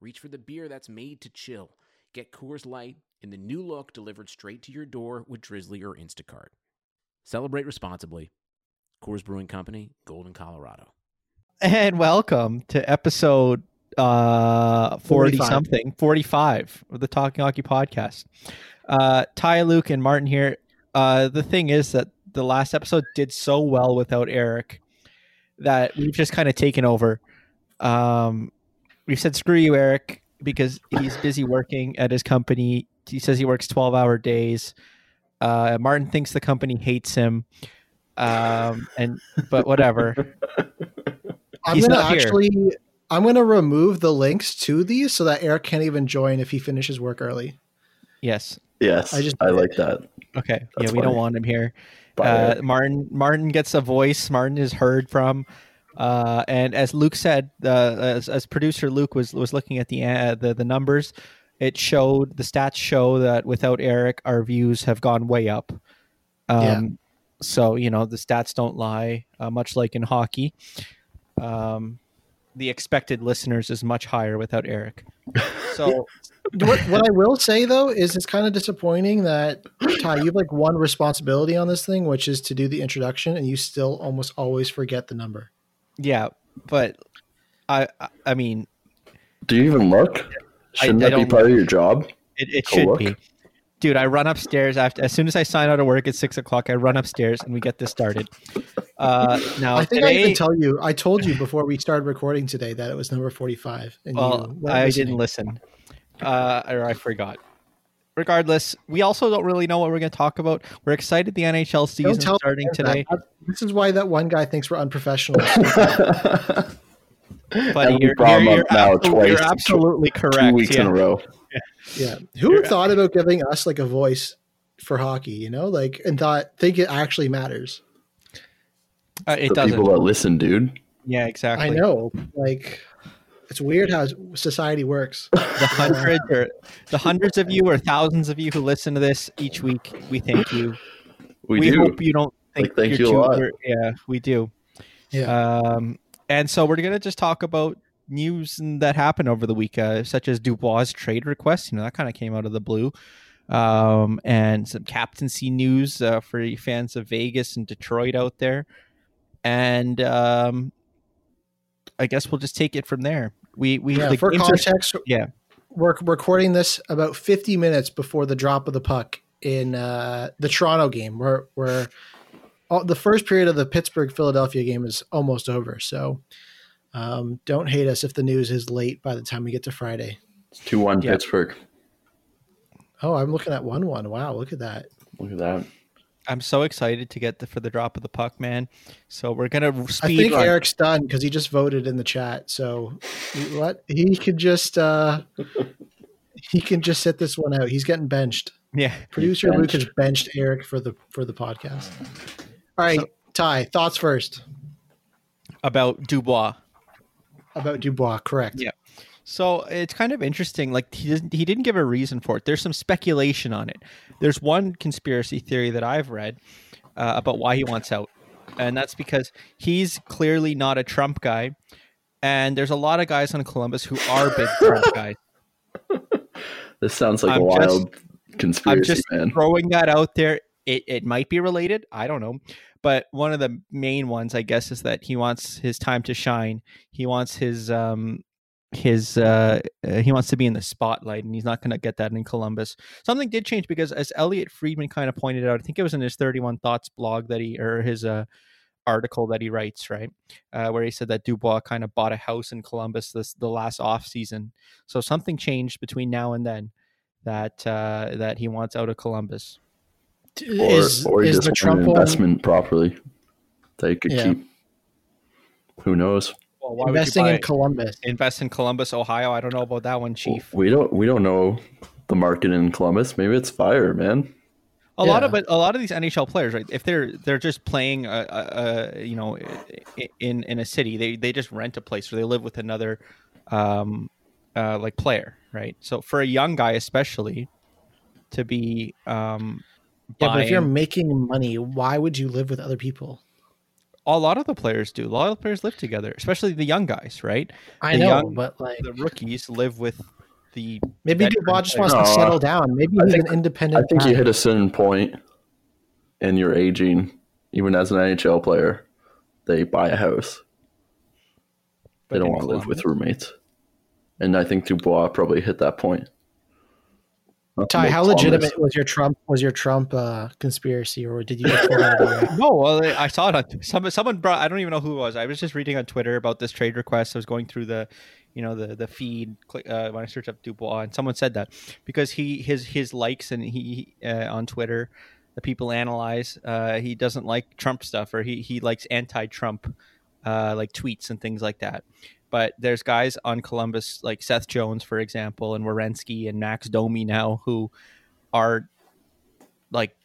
reach for the beer that's made to chill. Get Coors Light in the new look delivered straight to your door with Drizzly or Instacart. Celebrate responsibly. Coors Brewing Company, Golden, Colorado. And welcome to episode uh 40 45. something 45 of the talking hockey podcast uh ty luke and martin here uh the thing is that the last episode did so well without eric that we've just kind of taken over um we've said screw you eric because he's busy working at his company he says he works 12 hour days uh martin thinks the company hates him um and but whatever I'm He's gonna not here. actually I'm gonna remove the links to these so that Eric can't even join if he finishes work early. yes Yes, I I just- just I like that. Okay. That's yeah, we don't want him here. Uh, Martin Martin gets a voice. Martin is heard from. Uh, and as Luke said, uh, as, as producer Luke was was looking at the, uh, the the numbers, it showed the stats show that without Eric, our views have gone way up. Um, Yeah. So you know the stats don't lie. Uh, much like in hockey, um, the expected listeners is much higher without Eric. So what what I will say though is it's kind of disappointing that Ty, you have like one responsibility on this thing, which is to do the introduction, and you still almost always forget the number. Yeah, but I I- I mean Do you even look? Shouldn't I that be don't part of your job? It, it should look. be. Dude, I run upstairs after as soon as I sign out of work at six o'clock. I run upstairs and we get this started. Uh, now I think I today, even tell you I told you before we started recording today that it was number forty five. And well, you I listening. didn't listen, uh, or I forgot. Regardless, we also don't really know what we're going to talk about. We're excited the NHL Don't season tell starting Eric that. today, This is why that one guy thinks we're unprofessional. buddy. we You're, brought you're, you're, up now absolutely, you're absolutely correct. Two weeks yeah. in a row. Yeah. Who You're- thought about giving us like a voice for hockey, you know? Like and thought think it actually matters. Uh, it doesn't. people that listen, dude. yeah, exactly. I know. Like it's weird how society works. the hundreds or the hundreds of you or thousands of you who listen to this each week. We thank you. We, do. hope you don't think Like, thank you're you a too- lot. we're- Yeah, we do. Yeah. Um, and so we're gonna just talk about news that happened over the week, uh, such as Dubois' trade request. You know, that kind of came out of the blue. Um, and some captaincy news uh, for fans of Vegas and Detroit out there. And um, I guess we'll just take it from there. We we yeah, the for games are- context, yeah. we're recording this about 50 minutes before the drop of the puck in uh, the Toronto game, where where all, the first period of the Pittsburgh Philadelphia game is almost over. So um, don't hate us if the news is late by the time we get to Friday. It's two one Yeah. Pittsburgh. Oh, I'm looking at one one. Wow, look at that. Look at that. I'm so excited to get the, for the drop of the puck, man. So we're gonna I think run. Eric's done because he just voted in the chat. So what he could just uh he can just sit this one out. He's getting benched. Yeah, Producer Luke has benched. benched Eric for the for the podcast. All right, So- Ty, thoughts first about Dubois. about Dubois. Correct. Yeah. So it's kind of interesting. Like he didn't he didn't give a reason for it. There's some speculation on it. There's one conspiracy theory that I've read uh, about why he wants out, and that's because he's clearly not a Trump guy, and there's a lot of guys on Columbus who are big Trump guys. This sounds like I'm a just- wild conspiracy, I'm just man. throwing that out there. It it might be related. I don't know. But one of the main ones, I guess, is that he wants his time to shine. He wants his um his uh uh, he wants to be in the spotlight, and he's not going to get that in Columbus. Something did change because, as Elliot Friedman kind of pointed out, I think it was in his Thirty One Thoughts blog that he or his uh article that he writes, right, uh, where he said that Dubois kind of bought a house in Columbus this the last off season. So something changed between now and then that uh, that he wants out of Columbus. Or, is or he is just the Trump an one? investment properly They could Yeah. keep. Who knows? Well, why would you investing in Columbus. invest in Columbus, Ohio. I don't know about that one, Chief. We don't we don't know the market in Columbus. Maybe it's fire, man. A lot of Yeah. it, a lot of these NHL players, right? If they're they're just playing, uh, uh, you know, in in a city, they they just rent a place or they live with another, um, uh, like player, right? So for a young guy, especially, to be, um, Yeah, but if you're making money, why would you live with other people? A lot of the players do. A lot of the players live together, especially the young guys, right? I The know, young- but like The rookies live with the maybe Dubois just players. wants to settle down. Maybe I he's think- an independent. I think you hit a certain point and you're aging, even as an NHL player, they buy a house. but They don't want to live with roommates. And I think Dubois probably hit that point. Not to Ty, how Columbus- legitimate was your Trump was your Trump uh, conspiracy, or did you just out of No, well, I saw it on some, someone brought. I don't even know who it was. I was just reading on Twitter about this trade request. I was going through the, you know, the the feed uh, when I searched up Dubois, and someone said that because he his his likes and he uh, on Twitter, the people analyze. Uh, he doesn't like Trump stuff, or he he likes anti-Trump, uh, like tweets and things like that. But there's guys on Columbus like Seth Jones, for example, and Werenski and Max Domi now who are like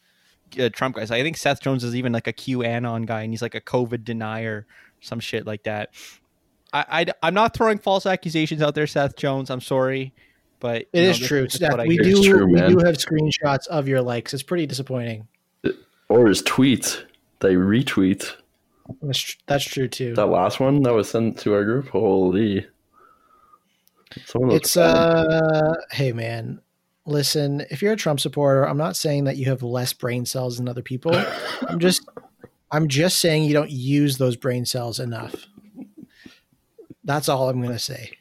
uh, Trump guys. I think Seth Jones is even like a QAnon guy, and he's like a COVID denier, some shit like that. I, I am not throwing false accusations out there, Seth Jones. I'm sorry, but It know, is true, Seth. We do It's true, we do have screenshots of your likes. It's pretty disappointing. Or his tweets. They retweet. That's, tr- that's true too. That last one that was sent to our group. Holy. It's uh, hey man, listen. If you're a Trump supporter, I'm not saying that you have less brain cells than other people. I'm just, I'm just saying you don't use those brain cells enough. That's all I'm gonna say.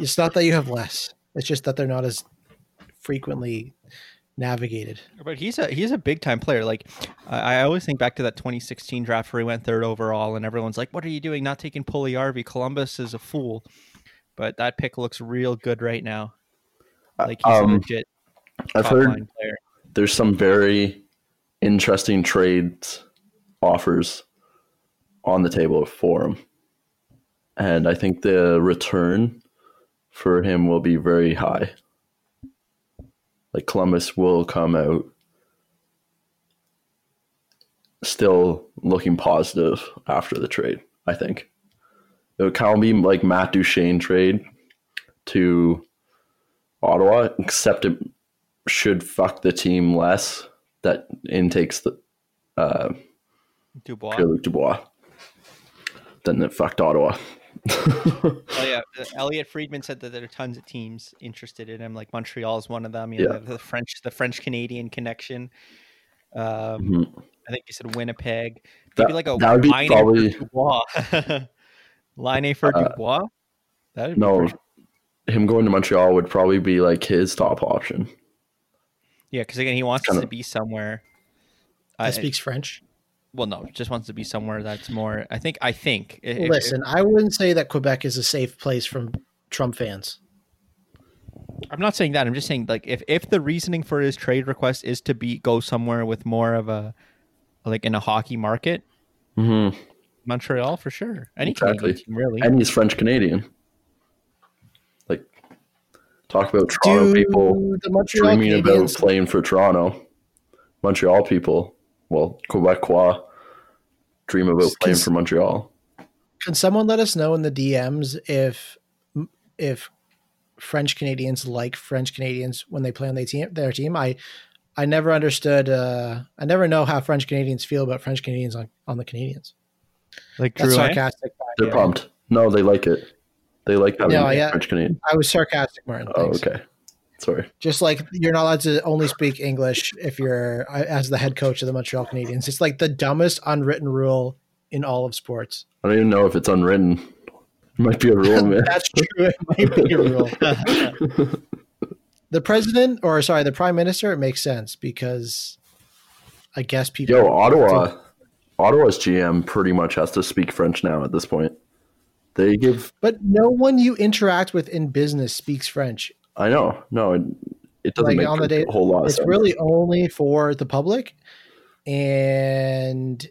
It's not that you have less. It's just that they're not as frequently navigated. But he's a he's a big time player. Like I I always think back to that 2016 draft where he went third overall, and everyone's like, "What are you doing? Not taking Puljujärvi? Columbus is a fool." But that pick looks real good right now. Like he's Um, a legit I've top heard line player. there's some very interesting trades offers on the table for him. And I think the return for him will be very high. Like Columbus will come out still looking positive after the trade, I think. It would kind of be like Matt Duchene trade to Ottawa, except it should fuck the team less that intakes the uh, Dubois. Pierre-Luc Dubois than it fucked Ottawa. Oh yeah, uh, Elliot Friedman said that there are tons of teams interested in him. Like Montreal is one of them. You know, Yeah. the, the French, the French Canadian connection. Um, Mhm. I think you said Winnipeg. That- Maybe like a that would be line probably- for Dubois. line for Uh, Dubois. That would be No, pretty- him going to Montreal would probably be like his top option. yeah, because again, he wants kinda- to be somewhere. That I- speaks French. Well, no, just wants to be somewhere that's more. I think. I think. if- Listen, I wouldn't say that Quebec is a safe place from Trump fans. I'm not saying that. I'm just saying like if if the reasoning for his trade request is to be go somewhere with more of a like in a hockey market, Mm-hmm. Montreal for sure. Any Exactly. Canadian team really. And he's French Canadian. Like, talk about Toronto Do people the Montreal dreaming about playing for Toronto. Montreal people, well, Quebecois, dream about playing Cons- for Montreal. Can someone let us know in the DMs if if French Canadians like French Canadians when they play on their team? Their team, I I never understood. Uh, I never know how French Canadians feel about French Canadians on, on the Canadiens. like That's Drouin? sarcastic. They're yeah. pumped. No, they like it. They like having No, yeah. French Canadian. I was sarcastic, Martin. Oh, okay. Sorry. Just like you're not allowed to only speak English if you're uh, as the head coach of the Montreal Canadiens. It's like the dumbest unwritten rule in all of sports. I don't even know if it's unwritten. It might be a rule, man. That's true. It might be a rule. the president, or sorry, the prime minister, it makes sense because I guess people. Yo, Ottawa, Ottawa's GM pretty much has to speak French now at this point. They give. But no one you interact with in business speaks French. I know. No, it, it doesn't Like, make on the day- a whole lot of It's sense. really only for the public, and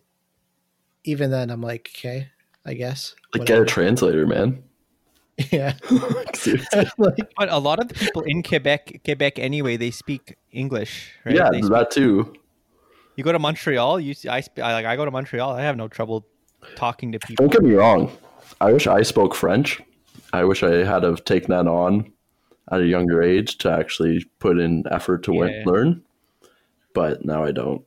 even then, I'm like, okay, I guess. Like get a translator, man. yeah. Like, But a lot of the people in Quebec, Quebec anyway, they speak English, right? yeah, They speak- that too. you go to Montreal, you see, I, I like I go to Montreal, I have no trouble talking to people. Don't get me wrong. I wish I spoke French. I wish I had have taken that on at a younger age to actually put in effort to Yeah. learn. But now I don't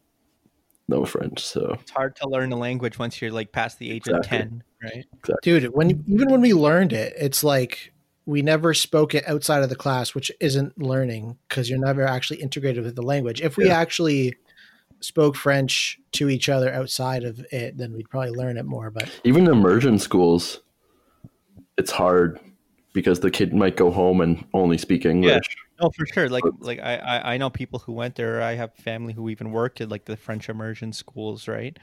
know French, so It's hard to learn a language once you're like past the age Exactly. of ten, right? dude, when even when we learned it, it's like we never spoke it outside of the class, which isn't learning because you're never actually integrated with the language. If we Yeah. actually spoke French to each other outside of it, then we'd probably learn it more. But even immersion schools, it's hard because the kid might go home and only speak English. Oh, for sure. Like But- like I, I I know people who went there. I have family who even worked at like the French immersion schools, right?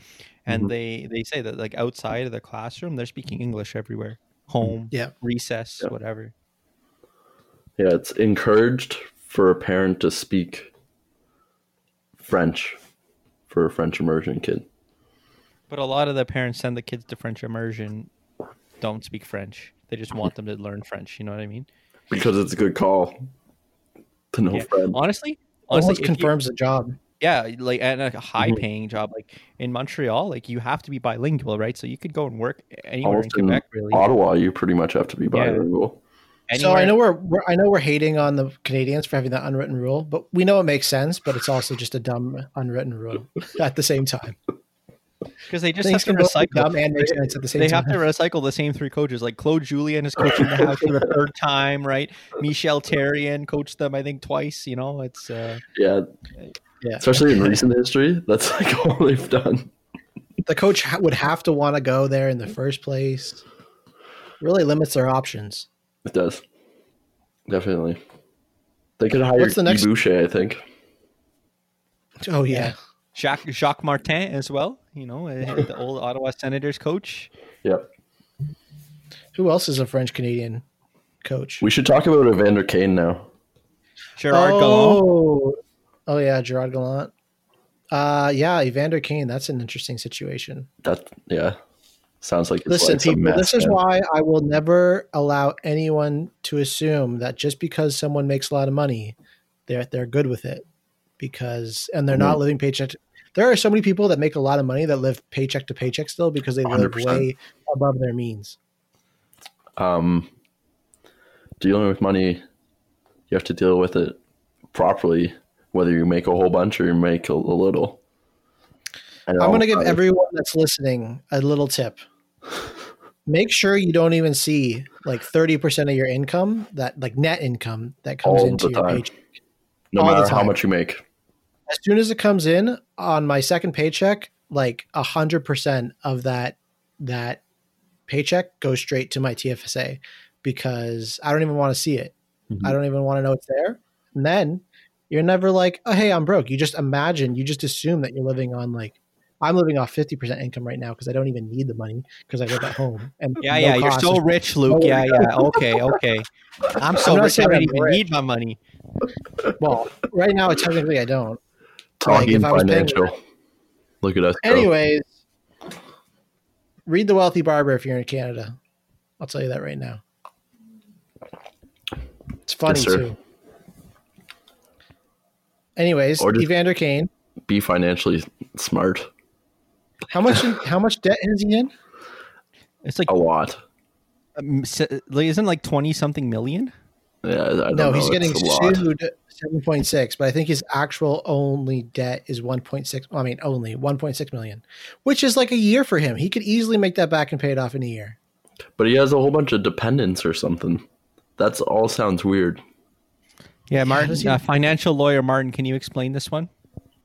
And Mhm. they they say that like outside of the classroom, they're speaking English everywhere, home, yeah, recess, Yeah. whatever. Yeah, it's encouraged for a parent to speak French for a French immersion kid. But a lot of the parents send the kids to French immersion don't speak French. They just want them to learn French. You know what I mean? Because it's a good call to know Yeah. French. Honestly, honestly, almost if you- confirms the job. yeah, like and a high Mhm. paying job, like in Montreal, like you have to be bilingual, right? So you could go and work anywhere Almost in in Quebec, really. Ottawa, you pretty much have to be Yeah. bilingual. So I know we're, we're I know we're hating on the Canadiens for having that unwritten rule, but we know it makes sense. But it's also just a dumb unwritten rule at the same time. Because they just Things have to recycle. dumb and make sense at the same They time. have to recycle the same three coaches. Like Claude Julien is coaching the House for the third time, right? Michel Therrien coached them, I think, twice. You know, it's uh, Yeah, Yeah. especially in recent history, that's like all they've done. the coach would have to want to go there in the first place. Really limits their options. It does. Definitely. They could hire What's the next- Guy Boucher, I think. Oh yeah. Jacques Jacques Martin as well. You know, uh, the old Ottawa Senators coach. Yep. Who else is a French Canadian coach? We should talk about Evander Kane now. Gerard Gallant. oh, oh yeah, Gerard Gallant. Uh, yeah, Evander Kane. That's an interesting situation. That yeah. Sounds like Listen, people, mess, this is why I will never allow anyone to assume that just because someone makes a lot of money, they're they're good with it. Because and they're not Mhm. living paycheck. To, there are so many people that make a lot of money that live paycheck to paycheck still because they live 100%. way above their means. um, dealing with money, you have to deal with it properly, whether you make a whole bunch or you make a, a little. I'm going to give everyone that's listening a little tip. Make sure you don't even see like 30% of your income, that like net income that comes All into your time. paycheck. no all matter how much you make. As soon as it comes in on my second paycheck, like a 100% of that that paycheck goes straight to my TFSA because I don't even want to see it. Mhm. I don't even want to know it's there. And then you're never like, oh, hey, I'm broke. You just imagine, you just assume that you're living on like, I'm living off 50% income right now because I don't even need the money because I live at home. And Yeah, no yeah, you're so rich, Luke. Oh, Yeah, yeah. Okay, okay. I'm so I'm rich. I don't even rich. need my money. well, right now, technically, I don't. Talking if I was paying financial. Look at us. go. Anyways, read The Wealthy Barber if you're in Canada. I'll tell you that right now. It's funny Yes, too. Anyways, Or just- Evander Kane. be financially smart. How much? how much debt is he in? It's like, A lot. um, se- isn't like twenty something million? Yeah, I don't No, know. he's getting It's lot. sued seven point six, but I think his actual only debt is one point six. I mean, only one point six million, which is like a year for him. He could easily make that back and pay it off in a year. But he has a whole bunch of dependents or something. That's all sounds weird. Yeah, Martin, he- uh, financial lawyer Martin. Can you explain this one?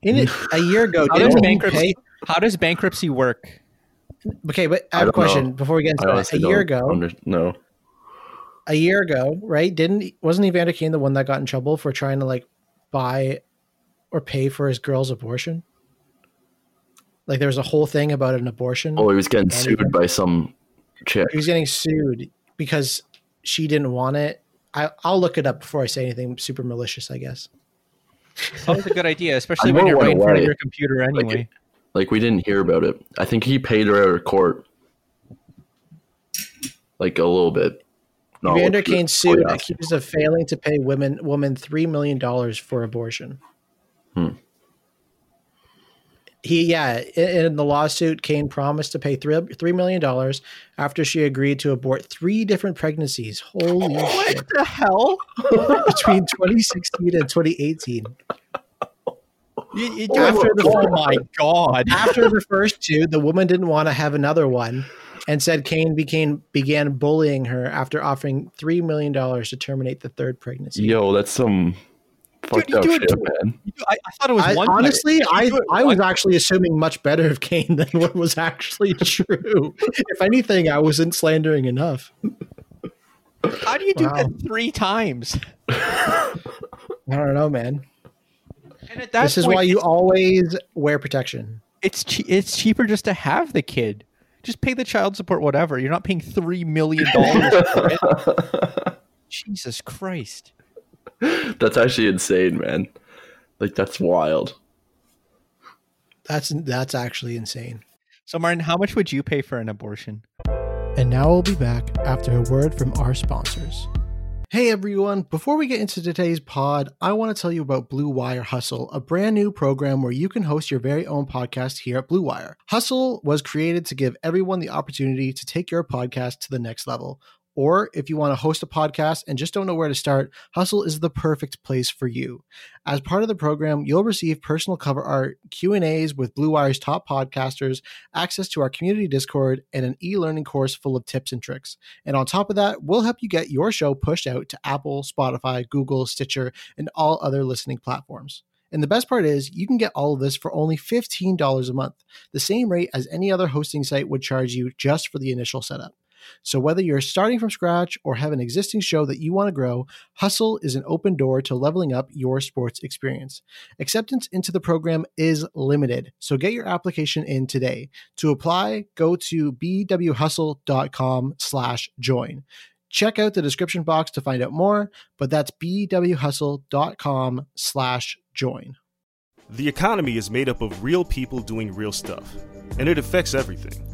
In it, a year ago, How does bankruptcy? pay? How does bankruptcy work? Okay, but I I have a don't know. question before we get I into that. A year ago, under- no. A year ago, right? Didn't wasn't Evander Kane the one that got in trouble for trying to like buy or pay for his girl's abortion? Like there was a whole thing about an abortion. Oh, he was getting sued even- by some chick. He was getting sued because she didn't want it. I, I'll look it up before I say anything super malicious. I guess. It's always a good idea, especially when you're right in front of your computer anyway. Like we didn't hear about it. I think he paid her out of court. like a little bit. Not Evander Kane what sued you asked. accused of failing to pay women woman three million dollars for abortion. Hmm. He yeah, in, in the lawsuit, Kane promised to pay three three million dollars after she agreed to abort three different pregnancies. Holy shit! What the hell? Between 2016 and 2018. You- you- After the- oh my god! After the first two, the woman didn't want to have another one, and said Kane became began bullying her after offering three million dollars to terminate the third pregnancy. Yo, that's some fucked you up do it shit, to- man. I, I thought it was I, one. honestly, You I I was actually assuming much better of Kane than what was actually true. if anything, I wasn't slandering enough. How do you do Wow. that three times? I don't know, man. And at that This is why you always wear protection. it's che- it's cheaper just to have the kid. Just pay the child support, whatever. You're not paying three million dollars for it. Jesus Christ! that's actually insane, man. Like that's wild. That's that's actually insane. So, Martin, how much would you pay for an abortion? And now we'll be back after a word from our sponsors. Hey everyone, before we get into today's pod, I want to tell you about Blue Wire Hustle, a brand new program where you can host your very own podcast here at Blue Wire. Hustle was created to give everyone the opportunity to take your podcast to the next level. Or if you want to host a podcast and just don't know where to start, Hustle is the perfect place for you. As part of the program, you'll receive personal cover art, Q&As with Blue Wire's top podcasters, access to our community Discord, and an e-learning course full of tips and tricks. And on top of that, we'll help you get your show pushed out to Apple, Spotify, Google, Stitcher, and all other listening platforms. And the best part is, you can get all of this for only $15 a month, the same rate as any other hosting site would charge you just for the initial setup. So, whether you're starting from scratch or have an existing show that you want to grow, Hustle is an open door to leveling up your sports experience. Acceptance into the program is limited, so get your application in today. To apply, go to bwhustle.com slash join. Check out the description box to find out more, but that's bwhustle.com slash join. The economy is made up of real people doing real stuff, and it affects everything.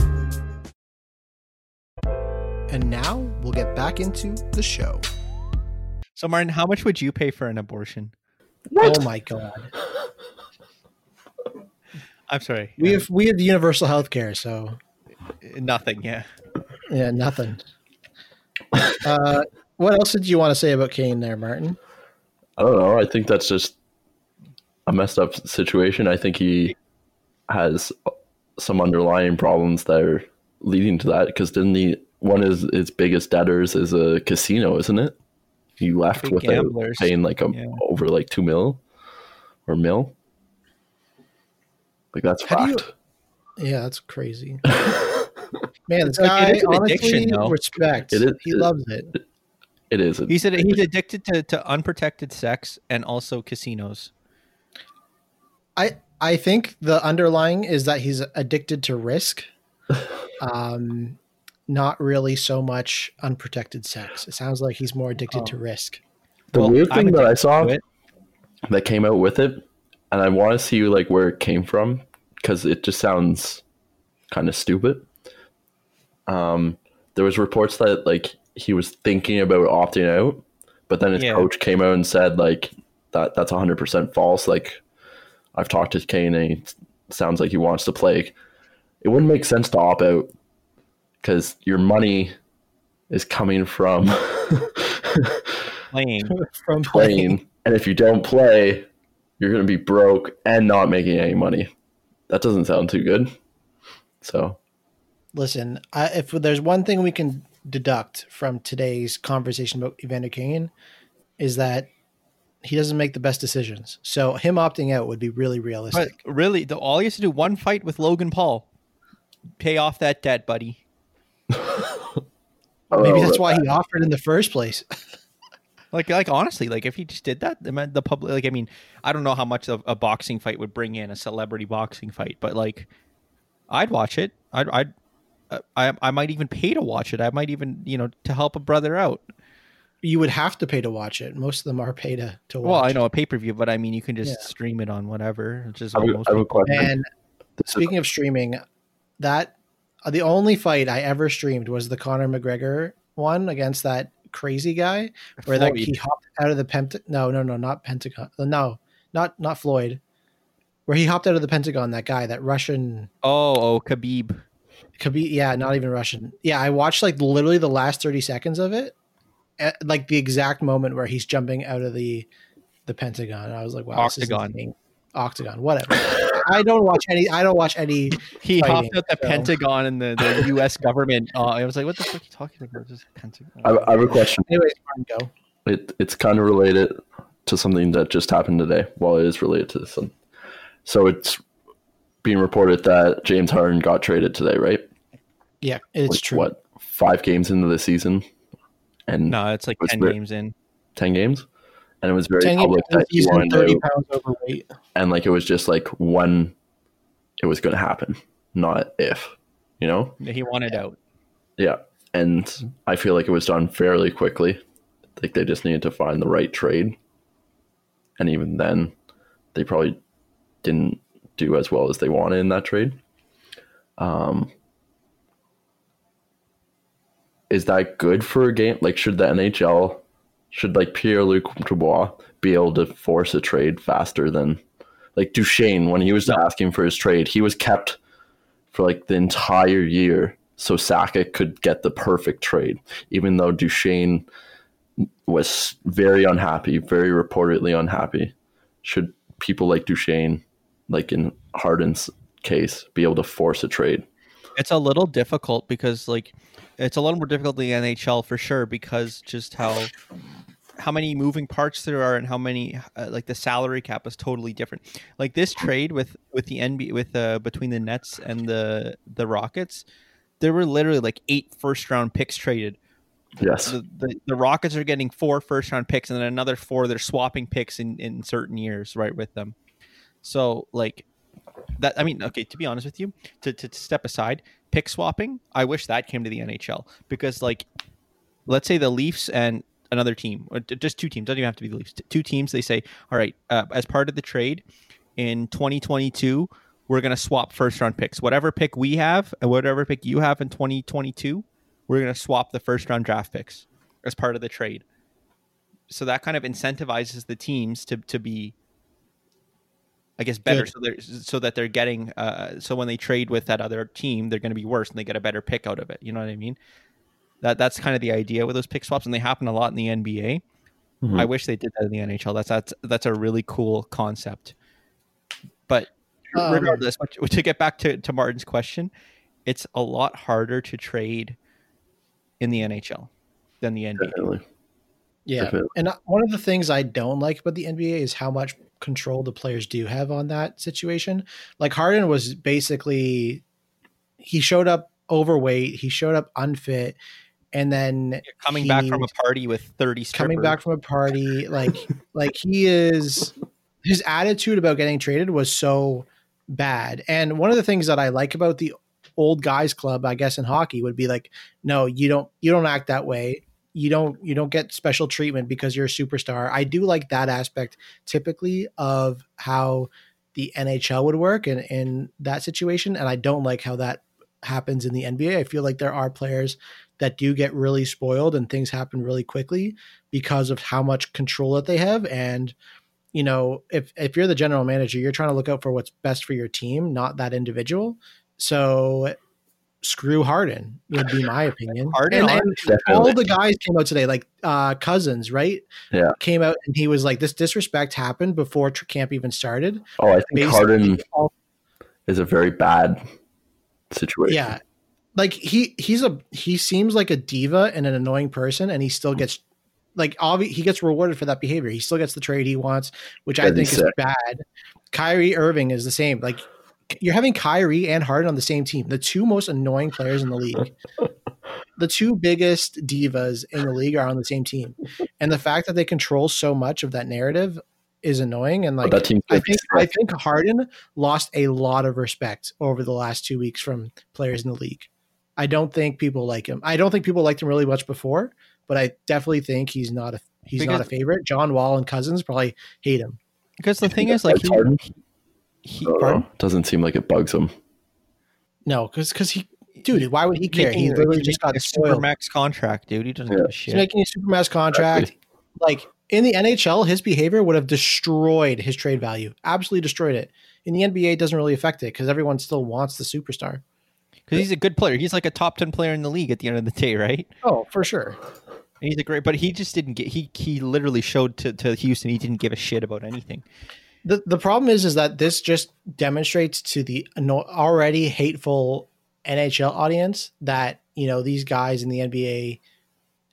And now we'll get back into the show. So, Martin, how much would you pay for an abortion? Oh my god. I'm sorry. We have we have universal health care, so nothing. Yeah. yeah, nothing. Uh, what else did you want to say about Kane there, Martin? I don't know. I think that's just a messed up situation. I think he has some underlying problems that are leading to that. Because didn't he? One of his, his biggest debtors is a casino, isn't it? He left Big without gamblers. paying like a Yeah. over like two mil or mil. Like that's How do you- Yeah, that's crazy. Man, this Like, guy it is an honestly addiction, though. respect. It is- he it- loves it. It is. He said he's addicted to, to unprotected sex and also casinos. I I think the underlying is that he's addicted to risk. Um not really so much unprotected sex. It sounds like he's more addicted to risk. The Well, weird thing that I saw it. that came out with it, and I want to see like where it came from because it just sounds kind of stupid. Um, there was reports that like he was thinking about opting out, but then his Yeah. coach came out and said like that that's hundred percent false. Like I've talked to Kane and he sounds like he wants to play. It wouldn't make sense to opt out because your money is coming from Playing. From playing, and if you don't play, you're going to be broke and not making any money. That doesn't sound too good. So, Listen, I, if there's one thing we can deduct from today's conversation about Evander Kane, is that he doesn't make the best decisions. So him opting out would be really But realistic. really, the, all he has to do one fight with Logan Paul, pay off that debt, buddy. Maybe Oh, that's why he offered in the first place. Like, like honestly, like if he just did that, the, the public, like, I mean, I don't know how much of a boxing fight would bring in a celebrity boxing fight, but like, I'd watch it. I'd, I'd, uh, I, I might even pay to watch it. I might even, you know, to help a brother out. You would have to pay to watch it. Most of them are pay to, to watch. Well, I know a pay per view, but I mean, you can just Yeah. stream it on whatever. Which is I have, almost I have. And speaking of streaming, that the only fight I ever streamed was the Conor McGregor one against that crazy guy, where Floyd. he hopped out of the pent. No, no, no, not Pentagon. uh, No, not not Floyd. Where he hopped out of the Pentagon. That guy, that Russian. Oh, oh, Khabib. Khabib yeah, not even Russian. Yeah, I watched like literally the last thirty seconds of it, at, like the exact moment where he's jumping out of the the Pentagon. I was like, wow, this is Octagon. Octagon, whatever. I don't watch any. I don't watch any. He Fighting, hopped out the so- Pentagon and the, the U.S. government. Uh, I was like, what the fuck are you talking about? Just Pentagon. I, I have a question. Anyways, go. It it's kind of related to something that just happened today. Well, it is related to this. One. So it's being reported that James Harden got traded today, right? Yeah, it's Like, true. What five games into the season, and no, it's like What's ten the- games in. ten games, and it was very Ten public games that he wanted thirty to, pounds overweight. and like it was just like when it was going to happen, not if, you know. He wanted out. Yeah. And I feel like it was done fairly quickly. Like they just needed to find the right trade. And even then, they probably didn't do as well as they wanted in that trade. Um, is that good for a game? Like, should the NHL, should like Pierre Luc Dubois be able to force a trade faster than like Duchene when he was asking for his trade? He was kept for like the entire year so Sakic could get the perfect trade, even though Duchene was very unhappy, very reportedly unhappy. Should people like Duchene, like in Harden's case, be able to force a trade? It's a little difficult because like it's a little more difficult in the NHL for sure because just how how many moving parts there are and how many uh, like the salary cap is totally different. Like this trade with with the NBA with uh between the Nets and the the Rockets, there were literally like eight first round picks traded. Yes. The, the, the Rockets are getting four first round picks and then another four they're swapping picks in in certain years right with them. So like that I mean okay to be honest with you to, to, to step aside pick swapping I wish that came to the NHL because like let's say the Leafs and another team or just two teams doesn't even have to be the Leafs two teams they say all right uh, as part of the trade in 2022 we're going to swap first round picks whatever pick we have and whatever pick you have in 2022 we're going to swap the first round draft picks as part of the trade so that kind of incentivizes the teams to to be I guess better, Good. so they're so that they're getting uh, so when they trade with that other team, they're going to be worse and they get a better pick out of it. You know what I mean? That that's kind of the idea with those pick swaps, and they happen a lot in the NBA. Mhm. I wish they did that in the NHL. That's that's that's a really cool concept. But Um, regardless, to get back to, to Martin's question, it's a lot harder to trade in the NHL than the NBA. Definitely. Yeah, Definitely. and uh, one of the things I don't like about the NBA is how much control the players do have on that situation. Like Harden was basically he showed up overweight, he showed up unfit, and then Coming back from a party with thirty strippers. coming back from a party like like he is his attitude about getting traded was so bad. And one of the things that i like about the old guys club i guess in hockey would be like no you don't you don't act that way. You don't you don't get special treatment because you're a superstar. I do like that aspect typically of how the nhl would work in in that situation and i don't like how that happens in the nba i feel like there are players that do get really spoiled and things happen really quickly because of how much control that they have. And you know if if you're the general manager you're trying to look out for what's best for your team not that individual. So screw Harden would be my opinion. Harden and, and all the guys came out today like uh cousins right? Yeah. came out and he was like this disrespect happened before camp even started. Oh, I think Basically, Harden all- is a very bad situation. yeah like he he's a he seems like a diva and an annoying person and he still gets like obvi- he gets rewarded for that behavior he still gets the trade he wants which i think is bad kyrie irving is the same like you're having Kyrie and Harden on the same team, the two most annoying players in the league. the two biggest divas in the league are on the same team, and the fact that they control so much of that narrative is annoying. And like, that I think I think Harden lost a lot of respect over the last two weeks from players in the league. I don't think people like him. I don't think people liked him really much before, but I definitely think he's not a he's Because- not a favorite. John Wall and Cousins probably hate him. Because the thing is, like, That's he, he, I know. Doesn't seem like it bugs him. No, because because he, dude, why would he care? He literally he's just got a spoiled. super max contract, dude. He doesn't Yeah. give a He's shit. making a supermax contract. Like in the NHL, his behavior would have destroyed his trade value. Absolutely destroyed it. In the NBA, it doesn't really affect it because everyone still wants the superstar. Because he's a good player. He's like a top ten player in the league at the end of the day, right? Oh, for sure. And he's a great, but he just didn't get. He he literally showed to, to Houston he didn't give a shit about anything. the The problem is, is that this just demonstrates to the already hateful NHL audience that you know these guys in the NBA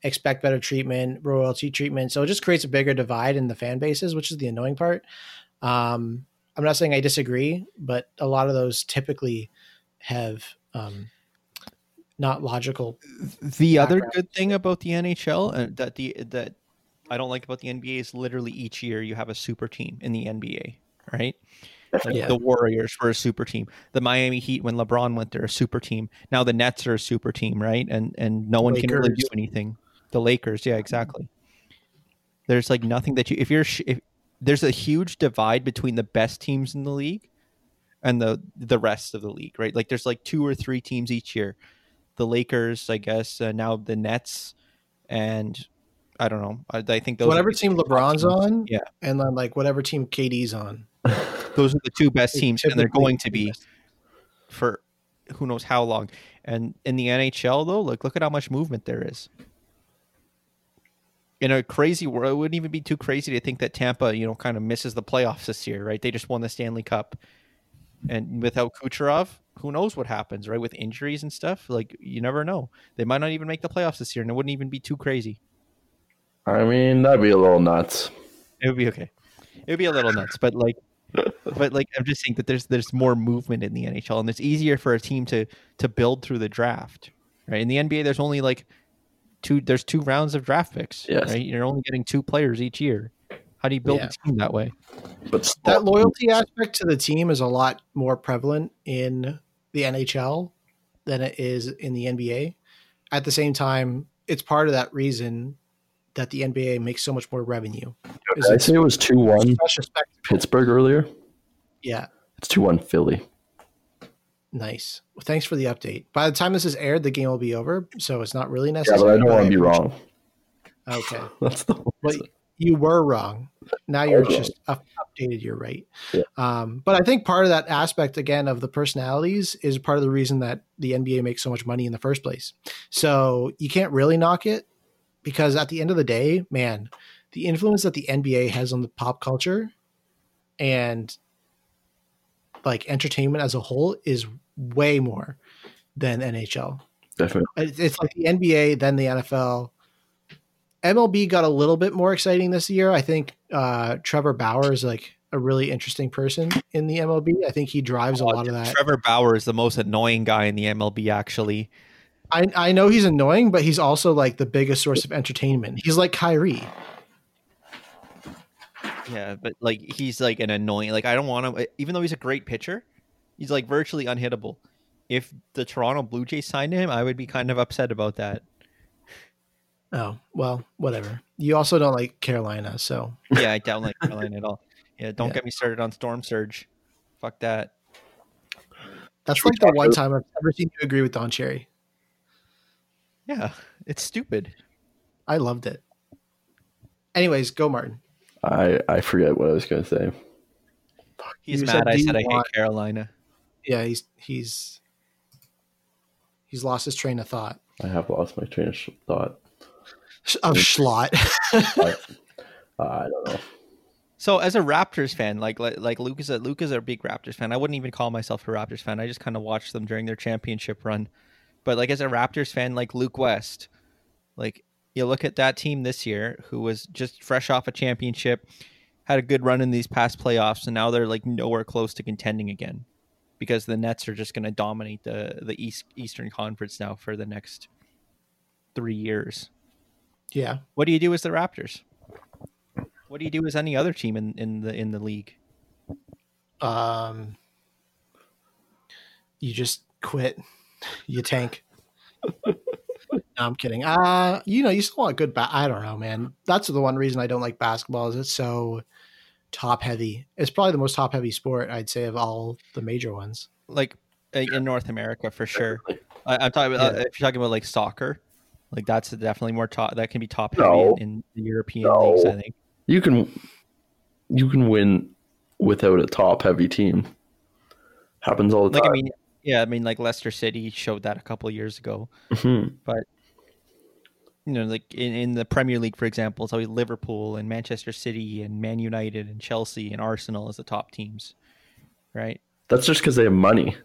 expect better treatment, royalty treatment. So it just creates a bigger divide in the fan bases, which is the annoying part. Um, I'm not saying I disagree, but a lot of those typically have um, not logical. The other good thing about the NHL uh, that the that I don't like about the NBA is literally each year you have a super team in the NBA, right? Like Yeah. the Warriors were a super team. The Miami Heat when LeBron went there a super team. Now the Nets are a super team, right? And and no one can really do anything. The Lakers, yeah, exactly. There's like nothing that you if you're sh- if there's a huge divide between the best teams in the league and the the rest of the league, right? Like there's like two or three teams each year. The Lakers, I guess, uh, now the Nets, and I don't know. I, I think those whatever team LeBron's on, yeah, and then like whatever team KD's on. those are the two best teams, and they're going to be for who knows how long. And in the NHL, though, look look at how much movement there is. In a crazy world, it wouldn't even be too crazy to think that Tampa, you know, kind of misses the playoffs this year, right? They just won the Stanley Cup, and without Kucherov, who knows what happens, right? With injuries and stuff, like you never know. They might not even make the playoffs this year, and it wouldn't even be too crazy. I mean, that'd be a little nuts. It would be okay. It would be a little nuts, but like, but like I'm just saying that there's there's more movement in the NHL, and it's easier for a team to to build through the draft, right? In the NBA, there's only like two. There's two rounds of draft picks, Yes. right? You're only getting two players each year. How do you build Yeah. a team that way? But still, That uh, loyalty aspect to the team is a lot more prevalent in the NHL than it is in the NBA. At the same time, it's part of that reason that the NBA makes so much more revenue. Is did I say it was two one such a spectacle. Pittsburgh earlier. Yeah, It's two one Philly. nice. Well, thanks for the update. By the time this is aired, the game will be over, so it's not really necessary. Yeah, necessary. but I don't want to be wrong. Okay, That's the. well, you were wrong. Now you're wrong. just updated. You're right. Yeah. Um, but I think part of that aspect again of the personalities is part of the reason that the NBA makes so much money in the first place. So you can't really knock it because at the end of the day, man, the influence that the NBA has on the pop culture and like entertainment as a whole is way more than NHL. Definitely. It's like the NBA, then the NFL. MLB got a little bit more exciting this year. I think uh, Trevor Bauer is like a really interesting person in the MLB. I think he drives a lot of that. Trevor Bauer is the most annoying guy in the MLB. Actually, I, I know he's annoying, but he's also like the biggest source of entertainment. He's like Kyrie. yeah, but like he's like an annoying. Like I don't want him, even though he's a great pitcher. He's like virtually unhittable. If the Toronto Blue Jays signed him, I would be kind of upset about that. Oh, well, whatever. You also don't like Carolina, so Yeah, I don't like Carolina at all. Yeah, don't Yeah. get me started on Storm Surge. Fuck that. that's Should like the one time I've ever seen you agree with Don Cherry. Yeah, it's stupid. I loved it. Anyways, go Martin. I I forget what I was going to say. He's You mad. said, I said you I hate Carolina. Yeah, he's he's he's lost his train of thought. I have lost my train of thought. Sh- Of Schlott. I, uh, I don't know. So as a Raptors fan, like like, like Luke is a Luke is a big Raptors fan. I wouldn't even call myself a Raptors fan. I just kind of watched them during their championship run. But like as a Raptors fan, like Luke West, like you look at that team this year, who was just fresh off a championship, had a good run in these past playoffs, and now they're like nowhere close to contending again. because the Nets are just going to dominate the the East Eastern Conference now for the next three years. Yeah. What do you do as the Raptors? What do you do as any other team in, in the in the league? Um, you just quit. You tank. no, I'm kidding. Uh, you know, you still want good. Ba- I don't know, man. That's the one reason I don't like basketball. Is it's so top heavy. It's probably the most top heavy sport I'd say of all the major ones. Like uh, in North America for sure. I, I'm talking about Yeah. uh, if you're talking about like soccer, like that's definitely more top. That can be top heavy No. in, in the European No. leagues. I think. You can you can win without a top heavy team. Happens all the Like I time. mean, yeah, I mean like Leicester City showed that a couple of years ago. Mhm. you know, like in, in the Premier League, for example, it's always Liverpool and Manchester City and Man United and Chelsea and Arsenal as the top teams, right? That's just because they have money.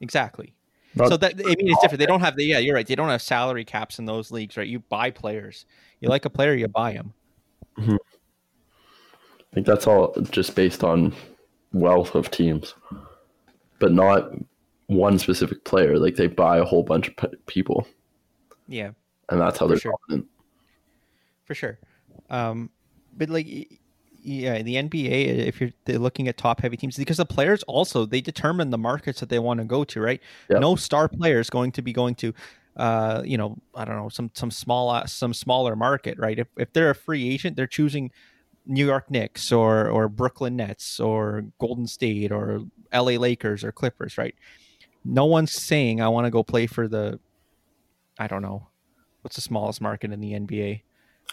Exactly. Not- so that I mean, it's different. They don't have the yeah, you're right. They don't have salary caps in those leagues, right? You buy players. You like a player, you buy him. I think that's all just based on wealth of teams, but not one specific player. Like they buy a whole bunch of people, Yeah, and that's how For they're sure. dominant. for sure. Um, but like, yeah, the NBA, if you're they're looking at top heavy teams, because the players also they determine the markets that they want to go to, right? Yep. No star player is going to be going to, uh, you know, I don't know, some some small some smaller market, right? If if they're a free agent, they're choosing New York Knicks or or Brooklyn Nets or Golden State or L.A. Lakers or Clippers, right? No one's saying I want to go play for the, I don't know, what's the smallest market in the NBA?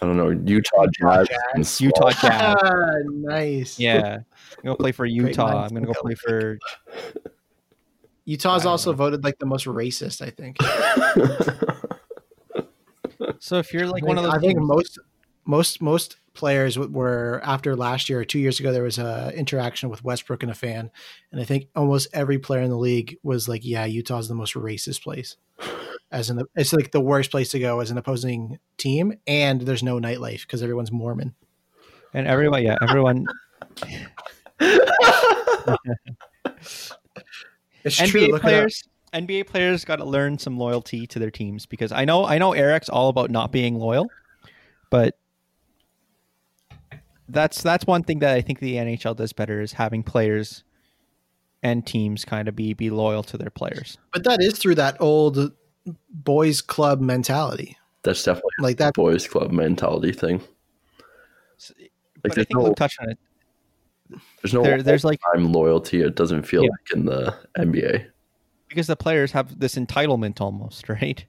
I don't know Utah Jazz, Jazz. Utah Jazz. nice. Yeah, I'm gonna play for Utah. I'm gonna go play for. Utah's I also know. voted like the most racist. I think. So if you're like I one of those, I think teams- most most most players were after last year or two years ago there was a interaction with Westbrook and a fan, and I think almost every player in the league was like, "Yeah, Utah's the most racist place." As in, the, it's like the worst place to go as an opposing team, and there's no nightlife because everyone's Mormon. and everyone, yeah, everyone. It's true. NBA Look it players, NBA players got to learn some loyalty to their teams because I know, I know Eric's all about not being loyal, but that's that's one thing that I think the NHL does better is having players and teams kind of be be loyal to their players. but that is through that old boys club mentality. that's definitely Like that. boys club mentality thing. S- Like but I there's think no, Luke touched on it. there's no There, there's like time loyalty. It doesn't feel Yeah. like in the NBA. because the players have this entitlement almost, right?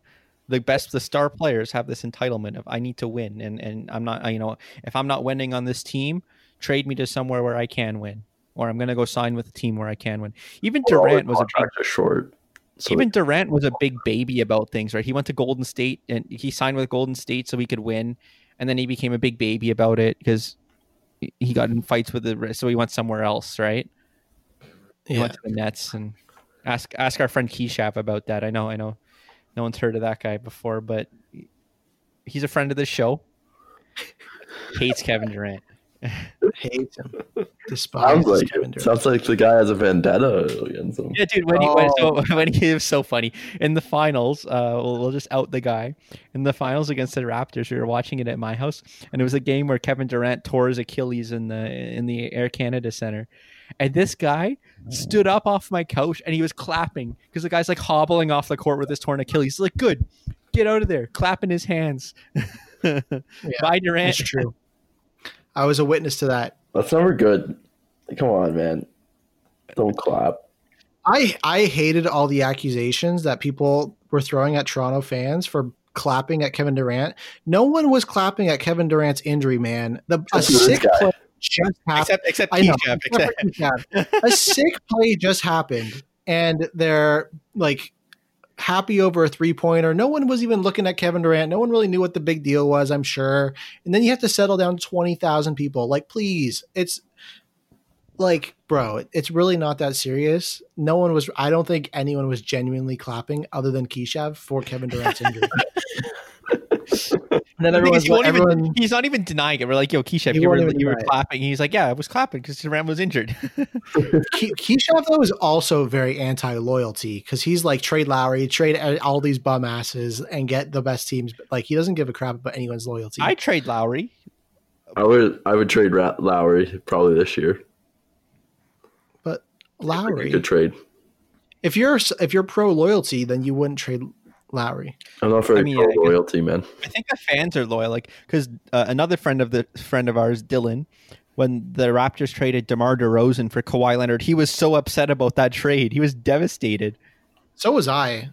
The best, the star players have this entitlement of I need to win, and and I'm not, you know, if I'm not winning on this team, trade me to somewhere where I can win, or I'm gonna go sign with a team where I can win. Even All the Durant was a big, short. So even Durant was a big baby about things, right? He went to Golden State and he signed with Golden State so he could win, and then he became a big baby about it because he got in fights with the so he went somewhere else, right? He Yeah. went to the Nets and ask ask our friend Keyshav about that. I know, I know, no one's heard of that guy before, but he's a friend of the show. Hates Kevin Durant. Hates him. Despises sounds like Kevin. Durant. sounds like the guy has a vendetta against him. Yeah, dude. When he when, Oh. so, when he was so funny in the finals, uh, we'll, we'll just out the guy in the finals against the Raptors. We were watching it at my house, and it was a game where Kevin Durant tore his Achilles in the in the Air Canada Center, and this guy stood up off my couch and he was clapping because the guy's like hobbling off the court with his torn Achilles. He's like, "Good, get out of there!" Clapping his hands. Bye, Durant. It's true. I was a witness to that. That's never good. Come on, man. Don't clap. I I hated all the accusations that people were throwing at Toronto fans for clapping at Kevin Durant. No one was clapping at Kevin Durant's injury, man. The a Except for this sick play just happened. Except, except know. Except- Except a sick play just happened, and they're like happy over a three pointer. No one was even looking at Kevin Durant. No one really knew what the big deal was. I'm sure. And then you have to settle down twenty thousand people. Like, please, it's like, bro, it's really not that serious. No one was. I don't think anyone was genuinely clapping other than Keyshav for Kevin Durant's injury. And then The thing is, everyone's he won't everyone, even, he's not even denying it. We're like, yo, Keisha, you were, you were deny it. clapping. He's like, yeah, I was clapping because Durant was injured. Ke- Keyshav though is also very anti-loyalty because he's like trade Lowry, trade uh, all these bum asses, and get the best teams. But like he doesn't give a crap about anyone's loyalty. I trade Lowry. I would I would trade Ra- Lowry probably this year. but A Lowry, good trade. if you're if you're pro loyalty, then you wouldn't trade Lowry. I'm not for I the mean, pro yeah, I loyalty, man. I think the fans are loyal, like because uh, another friend of the friend of ours, Dylan, when the Raptors traded DeMar DeRozan for Kawhi Leonard, he was so upset about that trade. He was devastated. So was I.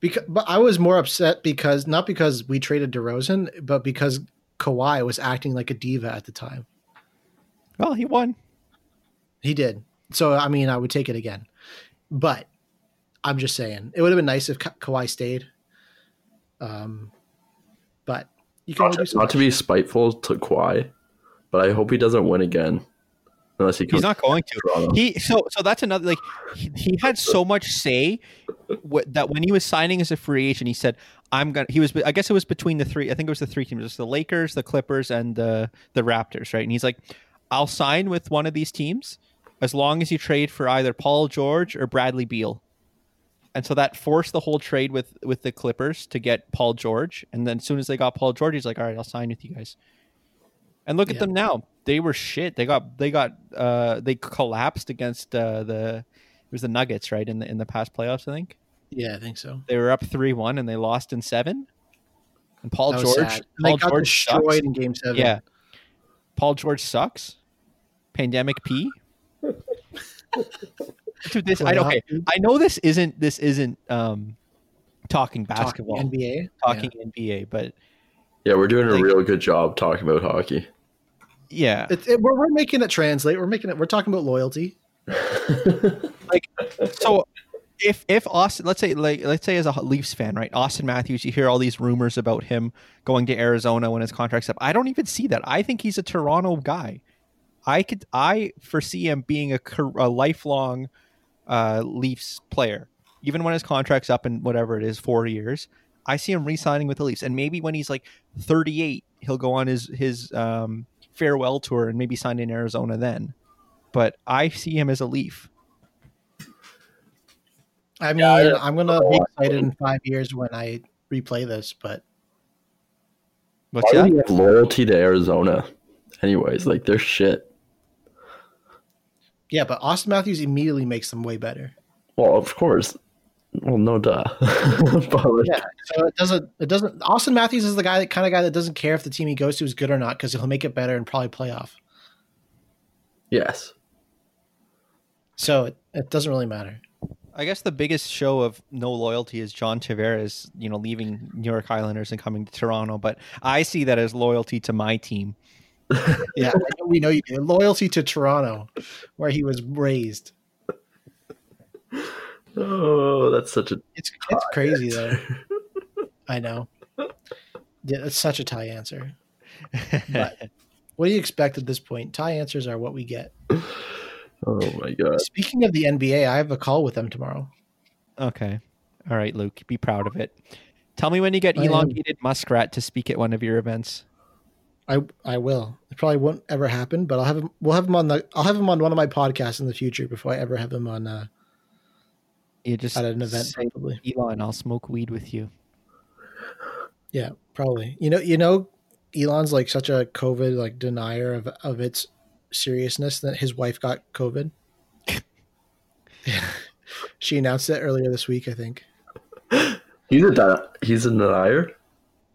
Because, but I was more upset because not because we traded DeRozan, but because Kawhi was acting like a diva at the time. Well, he won. He did. So I mean, I would take it again. But I'm just saying, it would have been nice if Ka- Kawhi stayed. Um, but you can Not only do to, so not to be spiteful to Kawhi, but I hope he doesn't win again. Unless he comes He's not going to. Toronto. He so so that's another like he, he had so much say wh- that when he was signing as a free agent, he said, "I'm gonna." He was I guess it was between the three. I think it was the three teams. It was the Lakers, the Clippers, and the the Raptors, right? And he's like, "I'll sign with one of these teams as long as you trade for either Paul George or Bradley Beal." And so that forced the whole trade with with the Clippers to get Paul George. And then as soon as they got Paul George, he's like, "All right, I'll sign with you guys." And look at them now. They were shit. They got they got uh they collapsed against uh the it was the Nuggets, right? In the in the past playoffs, I think. Yeah, I think so. They were up 3-1 and they lost in 7. And Paul George sad. Paul they got George destroyed sucks. in Game Seven. Yeah. Paul George sucks. Pandemic P. Dude, this I okay. I know this isn't this isn't um talking basketball, Talking NBA. talking NBA, but Yeah, we're doing a Like- real good job talking about hockey. yeah. Yeah. It, it, we're, we're making it translate. We're making it. We're talking about loyalty. Like so if if Auston, let's say like let's say as a Leafs fan, right? Auston Matthews, you hear all these rumors about him going to Arizona when his contract's up. I don't even see that. I think he's a Toronto guy. I could I foresee him being a, car- a lifelong uh, Leafs player, even when his contract's up in whatever it is, four years. I see him re-signing with the Leafs, and maybe when he's like 38, he'll go on his his um, farewell tour and maybe sign in Arizona then. But I see him as a Leaf. I mean, Yeah, I- I'm gonna be excited in five years when I replay this, but What's Why that? do you have loyalty to Arizona? Anyways, like they're shit. Yeah, but Auston Matthews immediately makes them way better. Well, of course. Well, no duh. but like, Yeah, so it doesn't. It doesn't. Auston Matthews is the guy, that kind of guy that doesn't care if the team he goes to is good or not because he'll make it better and probably playoff. yes. So it, it doesn't really matter. I guess the biggest show of no loyalty is John Tavares, you know, leaving New York Islanders and coming to Toronto. But I see that as loyalty to my team. Yeah, I know- we know you do. Loyalty to Toronto, where he was raised. Oh, that's such a It's it's crazy though. I know. Yeah, that's such a tie answer. But what do you expect at this point? Tie answers are what we get. oh my god. Speaking of the NBA, I have a call with them tomorrow. okay. All right, Luke, be proud of it. Tell me when you get I am. elongated muskrat to speak at one of your events. I I will. It probably won't ever happen, but I'll have him. We'll have him on the. I'll have him on one of my podcasts in the future before I ever have him on uh, You just at an event. say, Probably. Elon, I'll smoke weed with you. Yeah, probably. You know, you know, Elon's like such a COVID like denier of of its seriousness that his wife got COVID. she announced it earlier this week, I think. He's a de- he's a denier.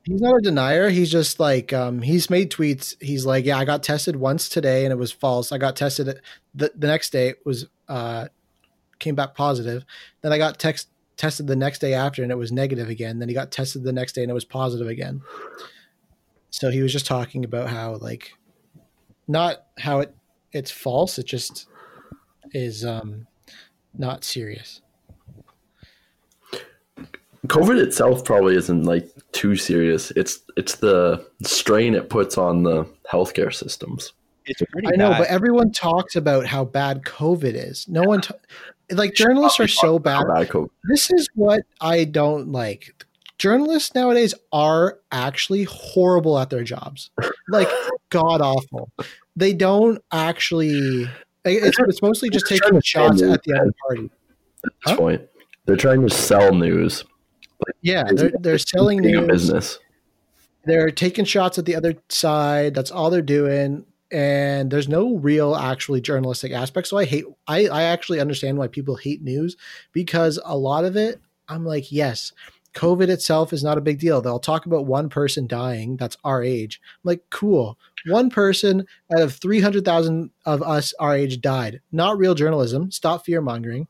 He's not a denier. He's just like um, he's made tweets. He's like, yeah, I got tested once today and it was false. I got tested the the next day it was uh, came back positive. Then I got text tested the next day after and it was negative again. Then he got tested the next day and it was positive again. So he was just talking about how like not how it it's false. It just is um, not serious. COVID itself probably isn't like too serious. It's it's the strain it puts on the healthcare systems. It's pretty I know, but everyone talks about how bad COVID is. No one, t- like journalists are so bad. Bad COVID. This is what I don't like. journalists nowadays are actually horrible at their jobs, like god awful. They don't actually. It's, it's mostly just taking shots at the other party. At this Huh? point, they're trying to sell news. Yeah, they're they're selling news. business. They're taking shots at the other side. That's all they're doing. And there's no real actually journalistic aspect. So I hate I, I actually understand why people hate news because a lot of it, I'm like, yes, COVID itself is not a big deal. They'll talk about one person dying that's our age. I'm like, cool. One person out of 300,000 of us our age died. Not real journalism. Stop fear mongering.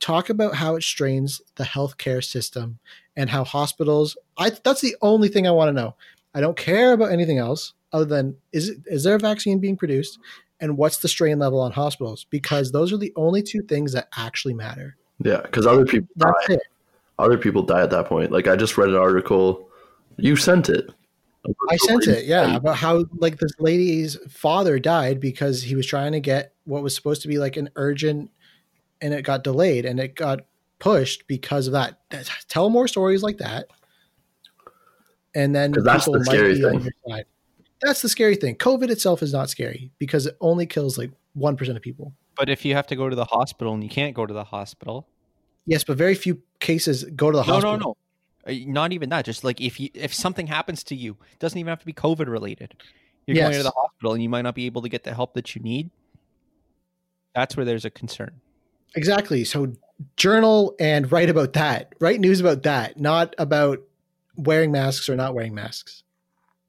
Talk about how it strains the healthcare system and how hospitals. I that's the only thing I want to know. I don't care about anything else other than is it, is there a vaccine being produced and what's the strain level on hospitals because those are the only two things that actually matter. Yeah, because other people die. It. Other people die at that point. Like I just read an article. You sent it. I sent it, yeah, about how like this lady's father died because he was trying to get what was supposed to be like an urgent, and it got delayed and it got pushed because of that. Tell more stories like that, and then 'Cause that's the scary on thing. your side. That's the scary thing. COVID itself is not scary because it only kills like one percent of people. But if you have to go to the hospital and you can't go to the hospital, Yes, but very few cases go to the no, hospital. no, no, no, not even that. Just like if you if something happens to you, it doesn't even have to be COVID related. You're going to the hospital and you might not be able to get the help that you need. That's where there's a concern. Exactly. So journal and write about that. Write news about that, not about wearing masks or not wearing masks.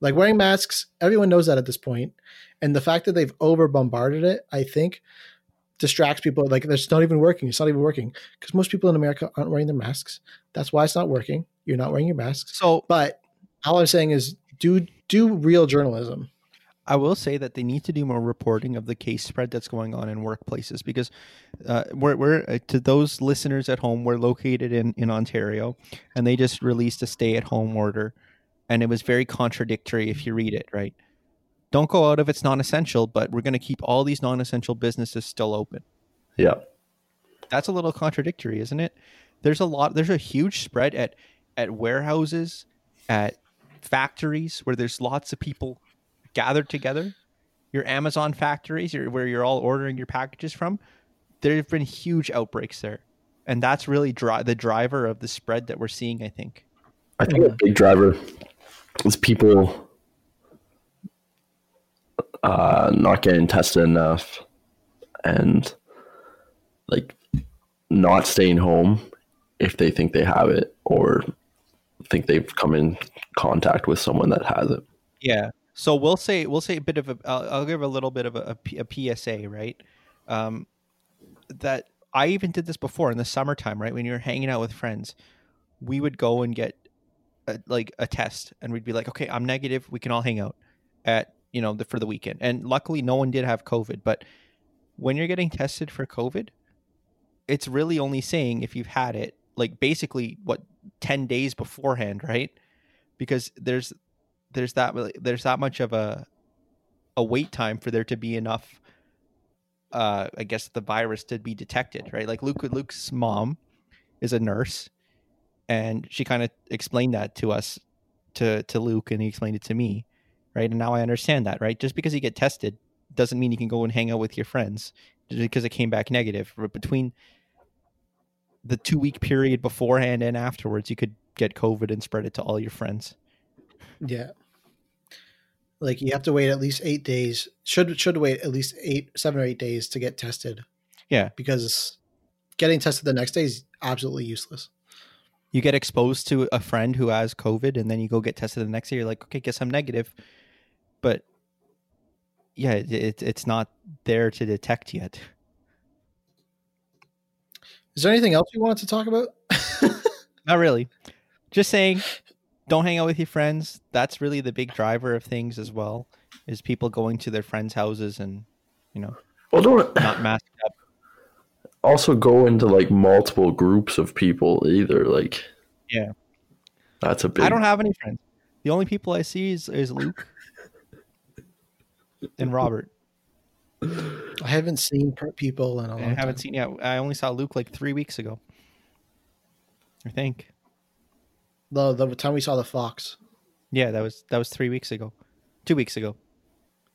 Like wearing masks, everyone knows that at this point. And the fact that they've over bombarded it, I think, distracts people. Like it's not even working. It's not even working because most people in America aren't wearing their masks. That's why it's not working. You're not wearing your masks. So But all I'm saying is do do real journalism. I will say that they need to do more reporting of the case spread that's going on in workplaces because uh, we're, we're uh, to those listeners at home, we're located in, in Ontario and they just released a stay at home order and it was very contradictory if you read it, right? Don't go out if it's non essential, but we're going to keep all these non essential businesses still open. Yeah. That's a little contradictory, isn't it? There's a lot, there's a huge spread at, at warehouses, at factories where there's lots of people gathered together your Amazon factories, your, where you're all ordering your packages from, there have been huge outbreaks there, and that's really dri- the driver of the spread that we're seeing. I think. I think a big driver is people uh, not getting tested enough and like not staying home if they think they have it or think they've come in contact with someone that has it. Yeah. So we'll say we'll say a bit of a. I'll, I'll give a little bit of a, a PSA, right? Um, that I even did this before in the summertime, right? When you're hanging out with friends, we would go and get a, like a test, and we'd be like, "Okay, I'm negative. We can all hang out at you know the, for the weekend." And luckily, no one did have COVID. But when you're getting tested for COVID, it's really only saying if you've had it, like basically what ten days beforehand, right? Because there's there's that there's that much of a a wait time for there to be enough uh i guess the virus to be detected right? Like luke luke's mom is a nurse and she kind of explained that to us to to luke and he explained it to me right? And now i understand that right? Just because you get tested doesn't mean you can go and hang out with your friends because it came back negative but between the two week period beforehand and afterwards you could get covid and spread it to all your friends. Yeah. Like you have to wait at least eight days. Should should wait at least eight, seven or eight days to get tested. Yeah. Because getting tested the next day is absolutely useless. you get exposed to a friend who has COVID and then you go get tested the next day. You're like, okay, guess I'm negative. But yeah, it, it, it's not there to detect yet. Is there anything else you wanted to talk about? Not really. Just saying, don't hang out with your friends. That's really the big driver of things as well, is people going to their friends' houses and, you know, Well, don't not masked up. also go into like multiple groups of people either. Like, Yeah. that's a big. I don't have any friends. The only people I see is, is Luke and Robert. I haven't seen people in a long I haven't time. seen. Yeah, I only saw Luke like three weeks ago. I think. The the time we saw the fox. Yeah, that was that was three weeks ago, two weeks ago,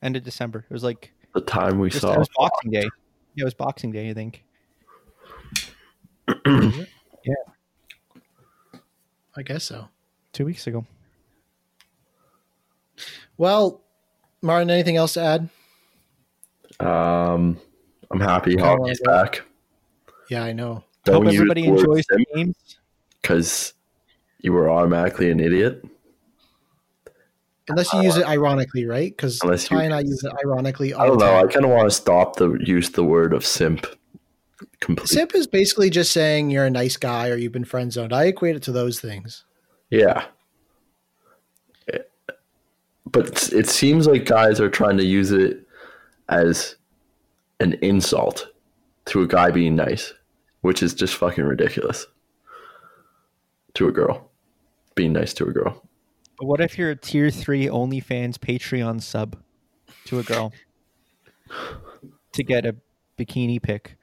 end of December. It was like The time we saw. it was Boxing Day. Yeah, it was Boxing Day, I think. Yeah. I guess so. Two weeks ago. Well, Martin, anything else to add? Um, I'm happy Kinda hockey's back. Yeah, I know. Hope everybody enjoys the games. because you were automatically an idiot. Unless you use it ironically, right? Because you- Ty and I use it ironically. All I don't know. I kind of want to stop the use the word of simp completely. Simp is basically just saying you're a nice guy or you've been friend zoned. I equate it to those things. Yeah. But it seems like guys are trying to use it as an insult to a guy being nice, which is just fucking ridiculous. To a girl. Being nice to a girl. But what if you're a tier three OnlyFans Patreon sub to a girl to get a bikini pic?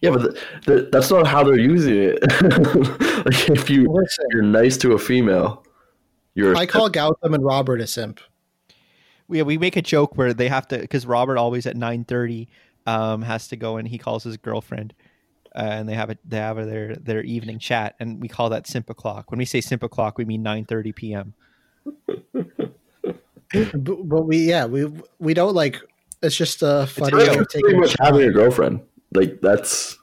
Yeah, but the, the, that's not how they're using it. like if you Listen, you're nice to a female, you're I call Gautam and Robert a simp. we we make a joke where they have to because Robert always at nine thirty um has to go and he calls his girlfriend uh, and they have a they have a, their their evening chat and we call that simp o'clock. When we say simp o'clock, we mean nine thirty p.m. But, but we, yeah, we we don't like. It's just a funny a way joke. of pretty taking much shot. having a girlfriend. Like that's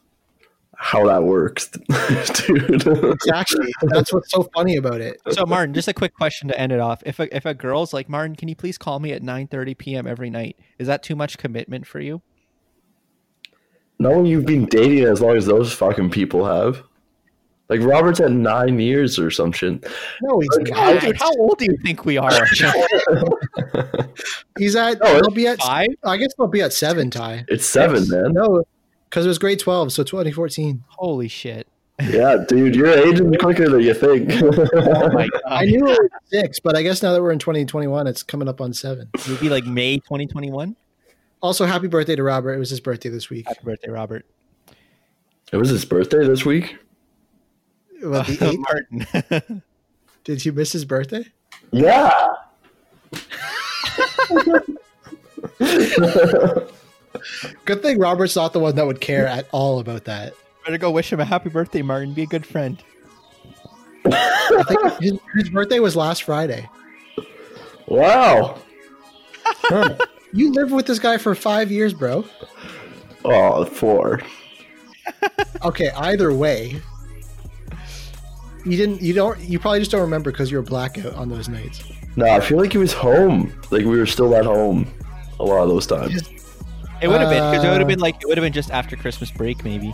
how that works, dude. Exactly. That's what's so funny about it. So Martin, just a quick question to end it off. If a if a girl's like Martin, can you please call me at nine thirty p.m. every night? Is that too much commitment for you? Not when you've been dating as long as those fucking people have. Like Robert's at nine years or some shit. No, he's Okay. How, not. how old do you think we are? He's at. No, he'll be at. Five? I guess he'll be at seven. Ty. It's seven, man. No, because it was grade twelve, so 2014. Holy shit! Yeah, dude, you're aging quicker than you think. Oh my god! I knew it was six, but I guess now that we're in 2021, it's coming up on seven. It would be like May 2021. Also, happy birthday to Robert. It was his birthday this week. Happy birthday, Robert. it was his birthday this week. What, the eighth? Martin. Did you miss his birthday? Yeah. Good thing Robert's not the one that would care at all about that. Better go wish him a happy birthday, Martin. Be a good friend. I think his, his birthday was last Friday. Wow. You lived with this guy for five years, bro. Oh, four. Okay, either way, you didn't. You don't. You probably just don't remember because you were blackout on those nights. No, I feel like he was home. Like we were still at home a lot of those times. It would have been because it would Uh, have been like it would have been just after Christmas break, maybe.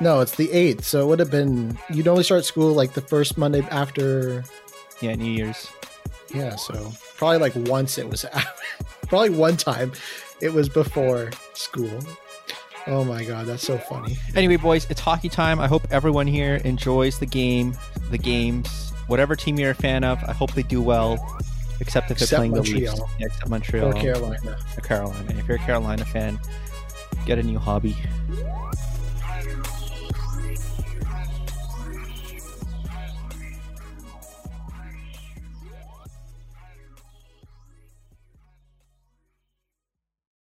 No, it's the eighth, so it would have been. You'd only start school like the first Monday after. Yeah, New Year's. Yeah, so probably like once it was. probably one time, it was before school. Oh my god, that's so funny. Anyway, boys, it's hockey time. I hope everyone here enjoys the game, the games, whatever team you're a fan of. I hope they do well, except if they're Except playing the Montreal. Leafs. Yeah, except Montreal Or Carolina. or Carolina. If you're a Carolina fan, get a new hobby.